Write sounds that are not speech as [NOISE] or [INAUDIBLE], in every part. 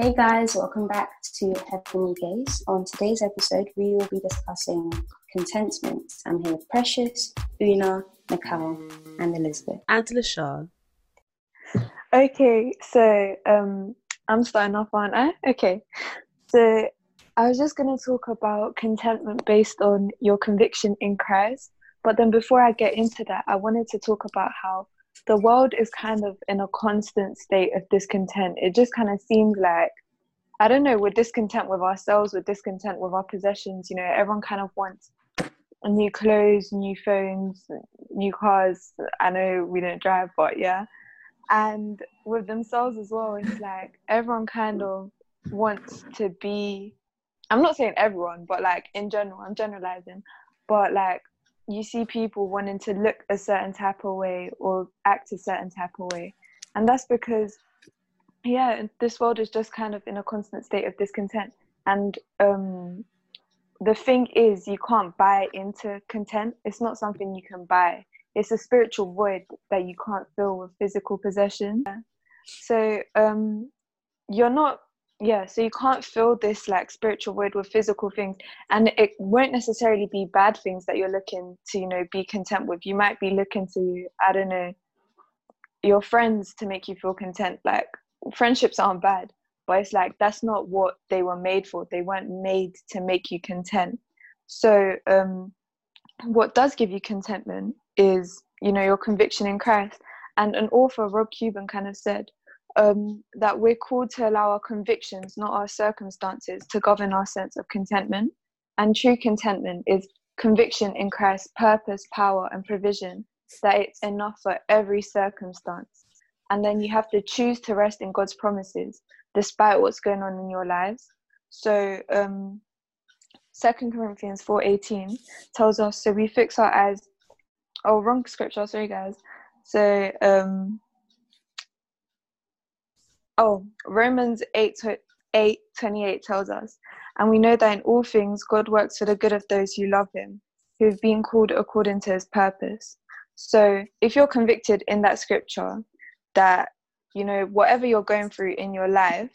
Hey guys, welcome back to Heavenly Gaze. On today's episode, we will be discussing contentment. I'm here with Precious, Una, Nicole, and Elizabeth. And Lashar. Okay, so um, I'm starting off, aren't I? Okay, so I was just going to talk about contentment based on your conviction in Christ. But then before I get into that, I wanted to talk about how the world is kind of in a constant state of discontent. It just kind of seems like, I don't know, we're discontent with ourselves, we're discontent with our possessions. You know, everyone kind of wants new clothes, new phones, new cars. I know we don't drive, but yeah. And with themselves as well, it's like everyone kind of wants to be. I'm not saying everyone, but like in general, I'm generalizing. But like you see people wanting to look a certain type of way or act a certain type of way. And that's because, yeah, this world is just kind of in a constant state of discontent. And um, the thing is, you can't buy into content. It's not something you can buy. It's a spiritual void that you can't fill with physical possession. So um, you're not yeah so you can't fill this like spiritual void with physical things and it won't necessarily be bad things that you're looking to you know be content with. You might be looking to i don't know your friends to make you feel content. Like friendships aren't bad but it's like that's not what they were made for. They weren't made to make you content. So um what does give you contentment is you know your conviction in christ. And an author rob cuban kind of said um, that we're called to allow our convictions, not our circumstances, to govern our sense of contentment. And true contentment is conviction in Christ's purpose, power, and provision that it's enough for every circumstance. And then you have to choose to rest in God's promises despite what's going on in your lives. So, um, 2 Corinthians 4:18 tells us so we fix our eyes. Oh, wrong scripture. Sorry, guys. So, um, Oh, Romans 8, 8 28 tells us, and we know that in all things God works for the good of those who love him, who have been called according to his purpose. So if you're convicted in that scripture that, you know, whatever you're going through in your life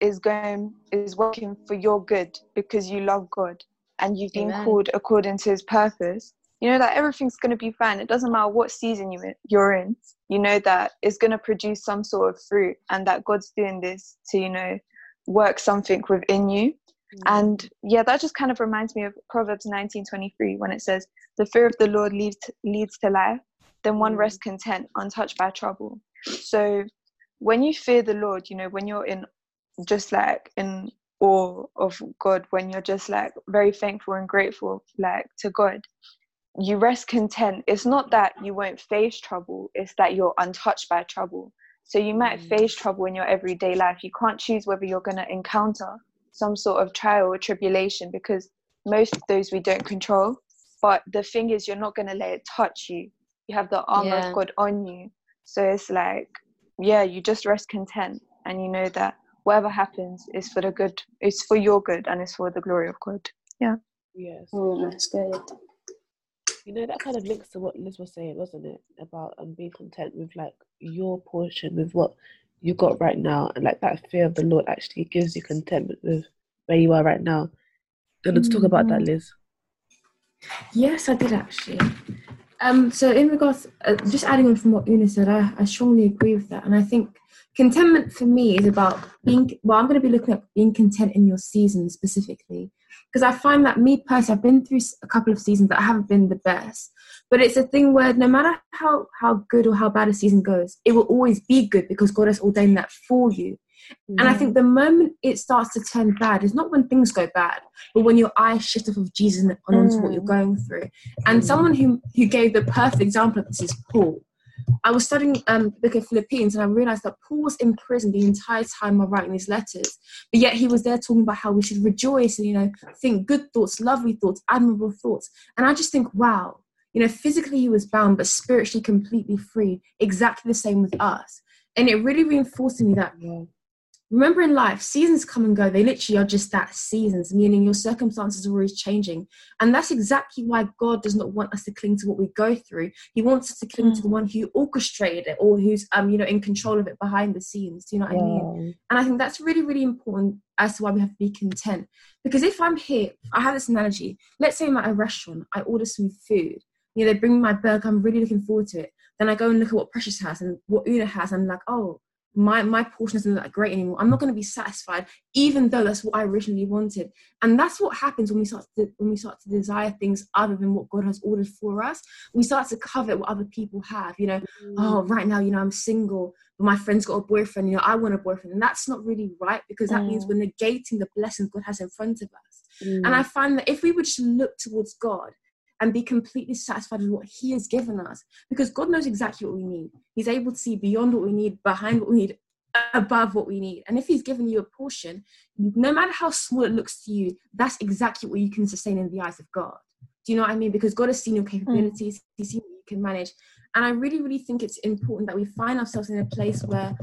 is going is working for your good because you love God and you've been Amen. called according to his purpose, you know that everything's going to be fine. It doesn't matter what season you you're in. You know that it's going to produce some sort of fruit, and that God's doing this to you know work something within you. Mm-hmm. And yeah, that just kind of reminds me of Proverbs 19:23 when it says, "The fear of the Lord leads to, leads to life. Then one mm-hmm. rests content, untouched by trouble." So when you fear the Lord, you know when you're in just like in awe of God, when you're just like very thankful and grateful like to God, you rest content. It's not that you won't face trouble, it's that you're untouched by trouble. So you might mm. face trouble in your everyday life. You can't choose whether you're going to encounter some sort of trial or tribulation because most of those we don't control. But the thing is, you're not going to let it touch you. You have the armor yeah. of God on you. So it's like, yeah, you just rest content and you know that whatever happens is for the good, it's for your good and it's for the glory of God. Yeah. Yes. Oh, that's good. You know, that kind of links to what Liz was saying, wasn't it? About um, being content with like your portion, with what you got right now, and like that fear of the Lord actually gives you contentment with where you are right now. Do you want to talk about that, mm-hmm. Liz? Yes, I did actually. Um, so in regards, uh, just adding on from what Una said, I, I strongly agree with that, and I think contentment for me is about being. Well, I'm going to be looking at being content in your season specifically, because I find that me personally, I've been through a couple of seasons that I haven't been the best, but it's a thing where no matter how how good or how bad a season goes, it will always be good because God has ordained that for you. And I think the moment it starts to turn bad is not when things go bad, but when your eyes shift off of Jesus and onto mm. what you're mm. going through. And someone who who gave the perfect example of this is Paul. I was studying um, the book of Philippians and I realized that Paul was in prison the entire time of writing these letters, but yet he was there talking about how we should rejoice and, you know, think good thoughts, lovely thoughts, admirable thoughts. And I just think, wow, you know, physically he was bound, but spiritually completely free, exactly the same with us. And it really reinforced to me that remember in life, seasons come and go. They literally are just that seasons, meaning your circumstances are always changing. And that's exactly why God does not want us to cling to what we go through. He wants us to cling mm. to the one who orchestrated it or who's um, you know, in control of it behind the scenes. Do you know what yeah. I mean? And I think that's really, really important as to why we have to be content. Because if I'm here, I have this analogy. Let's say I'm at a restaurant, I order some food. You know, they bring me my burger, I'm really looking forward to it. Then I go and look at what Precious has and what Una has, and I'm like, oh, my my portion isn't that great anymore. I'm not going to be satisfied, even though that's what I originally wanted. And that's what happens when we start to when we start to desire things other than what God has ordered for us. We start to covet what other people have. You know, mm. oh, right now, you know, I'm single, but my friend's got a boyfriend. You know, I want a boyfriend, and that's not really right because that mm. means we're negating the blessings God has in front of us. Mm. And I find that if we would just look towards God and be completely satisfied with what He has given us. Because God knows exactly what we need. He's able to see beyond what we need, behind what we need, above what we need. And if He's given you a portion, no matter how small it looks to you, that's exactly what you can sustain in the eyes of God. Do you know what I mean? Because God has seen your capabilities, mm. He's seen what you can manage. And I really, really think it's important that we find ourselves in a place where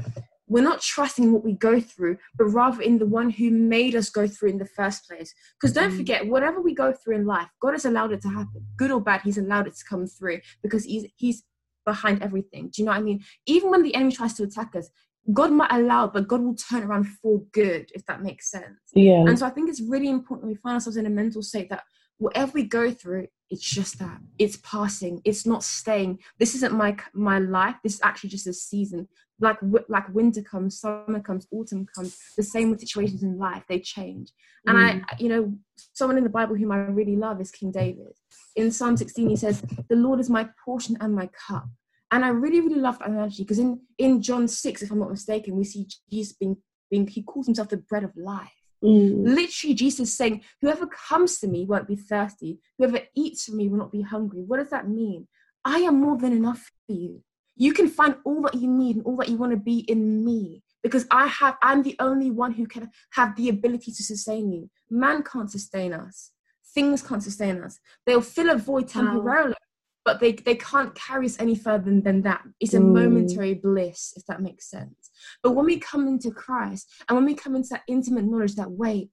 we're not trusting what we go through, but rather in the one who made us go through in the first place. Because don't mm. forget, whatever we go through in life, God has allowed it to happen. Good or bad, He's allowed it to come through because He's He's behind everything. Do you know what I mean? Even when the enemy tries to attack us, God might allow, but God will turn around for good, if that makes sense. Yeah. And so I think it's really important we find ourselves in a mental state that whatever we go through, it's just that it's passing. It's not staying. This isn't my my life. This is actually just a season like like winter comes summer comes autumn comes the same with situations in life they change and mm. i you know someone in the bible whom i really love is king david in psalm 16 he says the lord is my portion and my cup and i really really love that analogy because in in john 6 if i'm not mistaken we see jesus being being he calls himself the bread of life Mm. Literally, Jesus saying, Whoever comes to me won't be thirsty. Whoever eats from me will not be hungry. What does that mean? I am more than enough for you you can find all that you need and all that you want to be in me because I have I'm the only one who can have the ability to sustain you. Man can't sustain us. Things can't sustain us. They'll fill a void temporarily, wow. but they, they can't carry us any further than, than that. It's a mm. momentary bliss, if that makes sense. But when we come into Christ and when we come into that intimate knowledge that wait,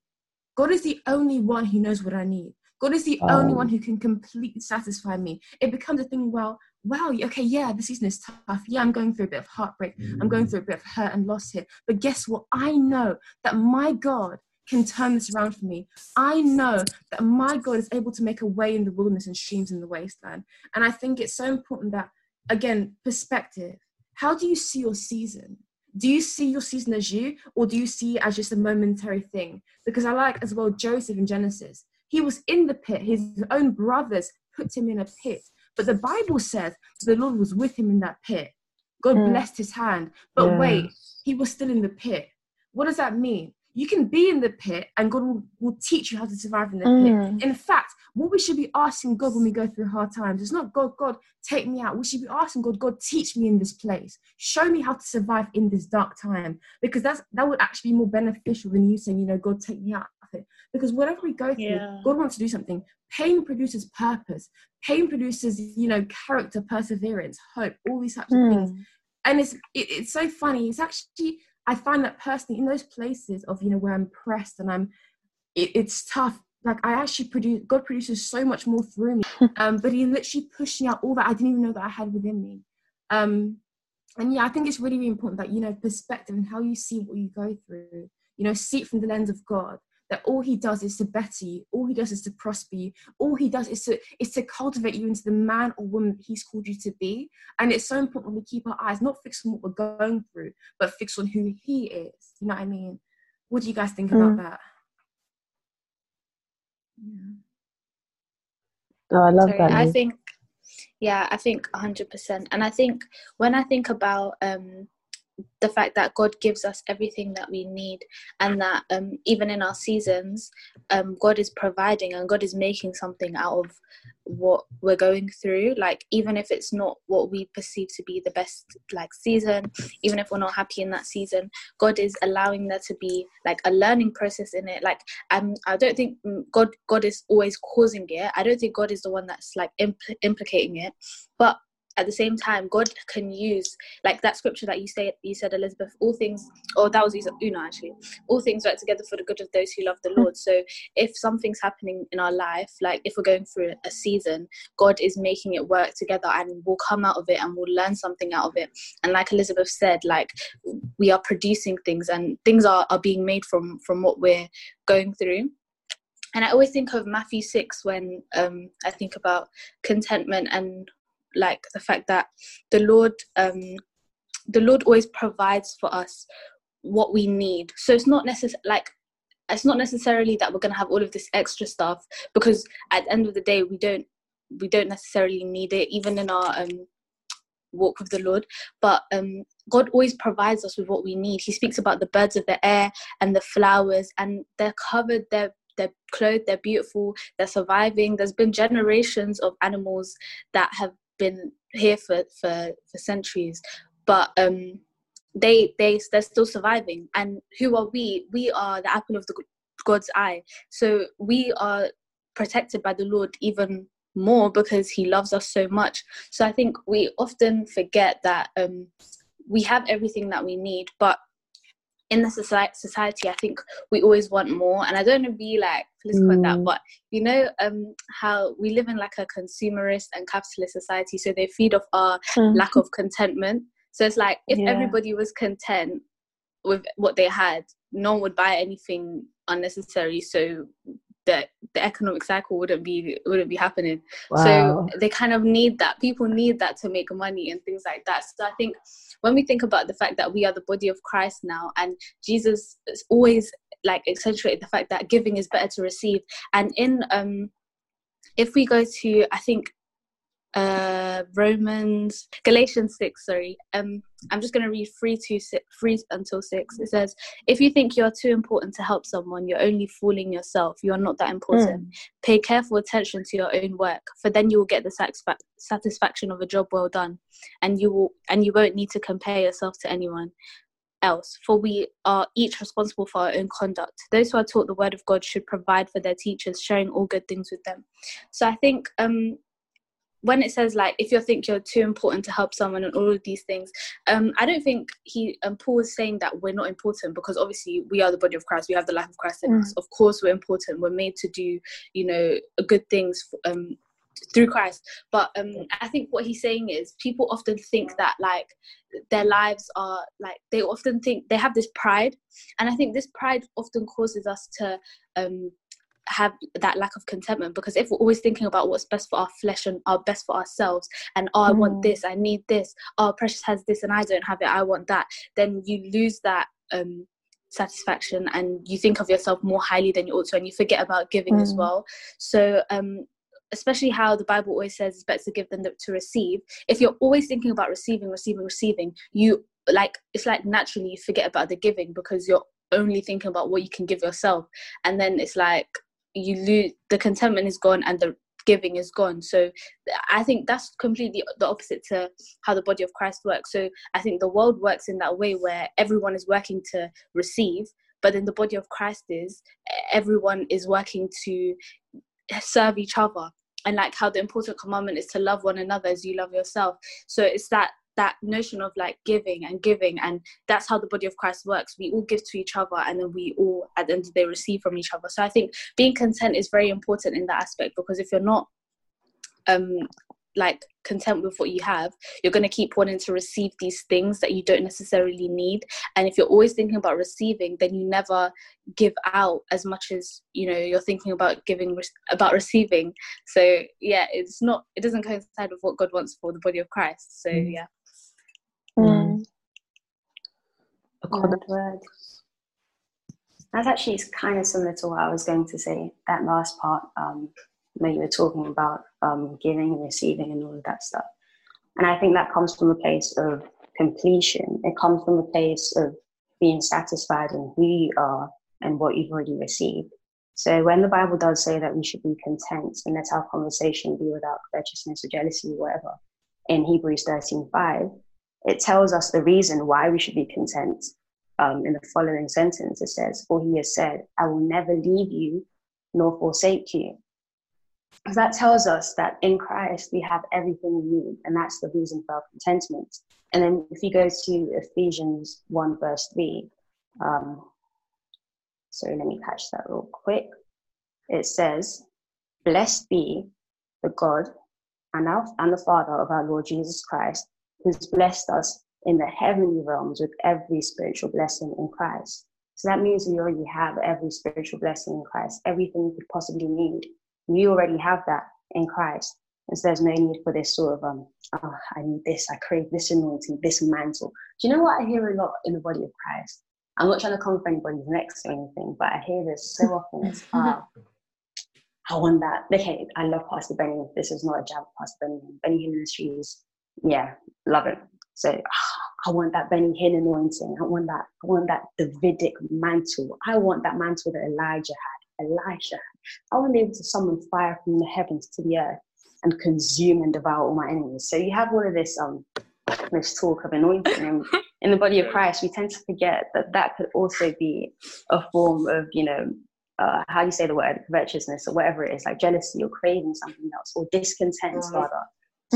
God is the only one who knows what I need. God is the oh. only one who can completely satisfy me. It becomes a thing, well, wow, okay, yeah, the season is tough. Yeah, I'm going through a bit of heartbreak. I'm going mm. through a bit of hurt and loss here. But guess what? I know that my God can turn this around for me. I know that my God is able to make a way in the wilderness and streams in the wasteland. And I think it's so important that, again, perspective. How do you see your season? Do you see your season as you, or do you see it as just a momentary thing? Because I like as well Joseph in Genesis. He was in the pit, his own brothers put him in a pit but the Bible says the Lord was with him in that pit. God mm. blessed his hand. But yeah. wait, he was still in the pit. What does that mean? You can be in the pit and God will, will teach you how to survive in the mm. pit. In fact, what we should be asking God when we go through hard times is not God, God, take me out. We should be asking God, God, teach me in this place. Show me how to survive in this dark time. Because that's that would actually be more beneficial than you saying, you know, God, take me out it. Because whatever we go through, yeah. God wants to do something. Pain produces purpose pain produces you know character perseverance hope all these types mm. of things hmm. and it's it, it's so funny it's actually i find that personally in those places of you know where i'm pressed and i'm it, it's tough like i actually produce god produces so much more through me [LAUGHS] um but he literally pushed me out all that i didn't even know that i had within me um and yeah i think it's really, really important that you know perspective and how you see what you go through you know see it from the lens of god that all he does is to better you all he does is to prosper you all he does is to is to cultivate you into the man or woman he's called you to be. And it's so important when we keep our eyes not fixed on what we're going through but fixed on who he is. You know what i mean? What do you guys think mm. about that? Yeah. oh i love Sorry, that i think yeah i think 100% and i think when i think about um the fact that God gives us everything that we need, and that um, even in our seasons, um, God is providing and God is making something out of what we're going through. Like even if it's not what we perceive to be the best like season, even if we're not happy in that season, God is allowing there to be like a learning process in it. Like um, I don't think God God is always causing it. I don't think God is the one that's like impl- implicating it, but at the same time god can use like that scripture that you say you said elizabeth all things or that was una actually. All things work together for the good of those who love the Hmm. lord. So if something's happening in our life like if we're going through a season god is making it work together and we'll come out of it and we'll learn something out of it. And like elizabeth said like we are producing things and things are, are being made from from what we're going through. And i always think of matthew 6 when um i think about contentment and like the fact that the lord um the lord always provides for us what we need. So it's not necessarily like it's not necessarily that we're going to have all of this extra stuff because at the end of the day we don't we don't necessarily need it even in our um walk with the lord. But um god always provides us with what we need. He speaks about the birds of the air and the flowers and they're covered they're they're clothed they're beautiful they're surviving. There's been generations of animals that have been here for for, for centuries but um they they they're still surviving. And who are we? We are the apple of the god's eye. So we are protected by the lord even more because he loves us so much. So i think we often forget that um we have everything that we need but in the society, society i think we always want more and i don't want to be like political mm. that but you know um how we live in like a consumerist and capitalist society so they feed off our mm. lack of contentment so it's like if yeah. everybody was content with what they had no one would buy anything unnecessary so the the economic cycle wouldn't be wouldn't be happening. Wow. so they kind of need that people need that to make money and things like that. So i think when we think about the fact that we are the body of christ now and jesus is always like accentuated the fact that giving is better to receive. And in um if we go to i think uh romans galatians 6 sorry. Um i'm just going to read 3 to 6 3 until 6 it says if you think you're too important to help someone you're only fooling yourself. You are not that important. Mm. pay careful attention to your own work for then you will get the satisfa- satisfaction of a job well done and you will and you won't need to compare yourself to anyone else for we are each responsible for our own conduct. Those who are taught the word of god should provide for their teachers sharing all good things with them. So i think um when it says like if you think you're too important to help someone and all of these things um i don't think he um paul is saying that we're not important because obviously we are the body of christ we have the life of christ. In mm. us of course we're important we're made to do you know good things um through christ. But um i think what he's saying is people often think that like their lives are like they often think they have this pride. And i think this pride often causes us to um have that lack of contentment because if we're always thinking about what's best for our flesh and our best for ourselves and oh i mm. want this i need this oh precious has this and i don't have it i want that then you lose that um satisfaction and you think of yourself more highly than you ought to and you forget about giving mm. as well so um especially how the bible always says it's better to give than to receive if you're always thinking about receiving receiving receiving you like it's like naturally you forget about the giving because you're only thinking about what you can give yourself and then it's like you lose the contentment is gone and the giving is gone. So i think that's completely the opposite to how the body of christ works. So i think the world works in that way where everyone is working to receive but then the body of christ is everyone is working to serve each other. And like how the important commandment is to love one another as you love yourself. So it's that that notion of like giving and giving and that's how the body of christ works. We all give to each other and then we all at the end of the day receive from each other. So i think being content is very important in that aspect because if you're not um like content with what you have you're going to keep wanting to receive these things that you don't necessarily need. And if you're always thinking about receiving then you never give out as much as you know you're thinking about giving about receiving. So yeah it's not it doesn't coincide with what god wants for the body of christ. So yeah mm. Word, word. That's actually kind of similar to what I was going to say. That last part, um, when you were talking about um, giving and receiving and all of that stuff. And I think that comes from a place of completion. It comes from a place of being satisfied in who you are and what you've already received. So when the Bible does say that we should be content and let our conversation be without covetousness or jealousy or whatever, in Hebrews 13:5, it tells us the reason why we should be content. Um, in the following sentence, it says, "For He has said, I will never leave you nor forsake you." that tells us that in Christ we have everything we need, and that's the reason for our contentment. And then if you go to Ephesians 1, verse 3, um, so let me catch that real quick. It says, Blessed be the God and, our, and the Father of our Lord Jesus Christ, who's blessed us in the heavenly realms with every spiritual blessing in Christ. So that means we already have every spiritual blessing in Christ, everything we could possibly need. We already have that in Christ. And so there's no need for this sort of, um, oh, I need this, I crave this anointing, this mantle. Do you know what I hear a lot in the body of Christ? I'm not trying to come for anybody's next or anything, but I hear this so often. It's, [LAUGHS] ah, I want that. Okay, I love Pastor Benny. This is not a jab Pastor Benny. Benny Hinn Ministries, yeah, love it. So ah, [SIGHS] I want that Benny Hinn anointing. I want that. I want that Davidic mantle. I want that mantle that Elijah had. Elisha had. I want to be able to summon fire from the heavens to the earth and consume and devour all my enemies. So you have all of this um this talk of anointing, and [LAUGHS] in the body of Christ, we tend to forget that that could also be a form of you know uh, how do you say the word covetousness or whatever it is like jealousy or craving something else or discontent rather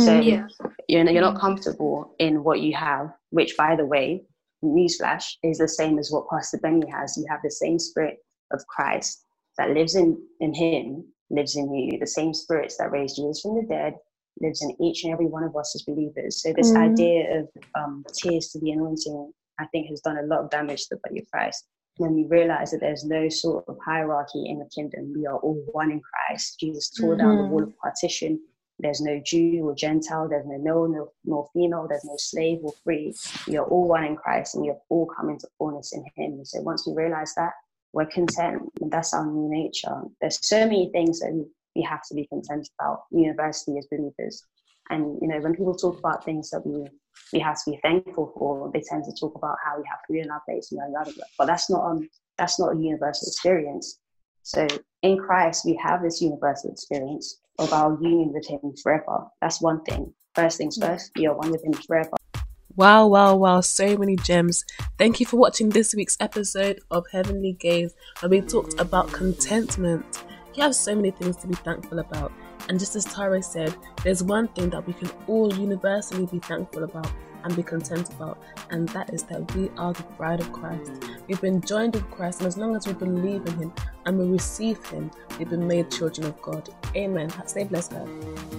so yeah. you're, you're not comfortable in what you have which by the way newsflash is the same as what pastor benny has you have the same spirit of christ that lives in in him lives in you the same spirits that raised jesus from the dead lives in each and every one of us as believers so this mm. idea of um, tiers to the anointing i think has done a lot of damage to the body of christ when we realize that there's no sort of hierarchy in the kingdom, we are all one in Christ. Jesus tore mm-hmm. down the wall of partition. There's no Jew or Gentile, there's no male nor, nor female, there's no slave or free. Are all one in Christ and have all come into fullness in Him. So once we realize that, we're content. And that's our new nature. There's so many things that we, have to be content about, university as believers. And you know, when people talk about things that we we have to be thankful for, they tend to talk about how we have be in our place and other. But that's not um that's not a universal experience. So in Christ, we have this universal experience of our union with Him forever. That's one thing. First things mm. first, we are one with Him forever. Wow, wow, wow, so many gems. Thank you for watching this week's episode of Heavenly Gaze where we talked about contentment. You have so many things to be thankful about. And just as Tara said, there's one thing that we can all universally be thankful about and be content about, and that is that we are the bride of Christ. We've been joined with Christ, and as long as we believe in Him and we receive Him, we've been made children of God. Amen. Stay blessed, God.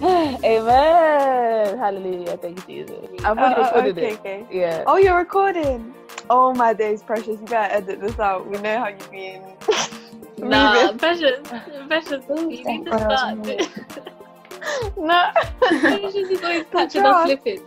[SIGHS] Amen. Hallelujah. Thank you, Jesus. I'm already uh, recording okay, it. Okay. Yeah. Oh, you're recording. Oh my days, precious. You gotta edit this out. We know how you mean. [LAUGHS] Nah, Precious, Precious, you need to start. [LAUGHS] no. Is always catching us slipping.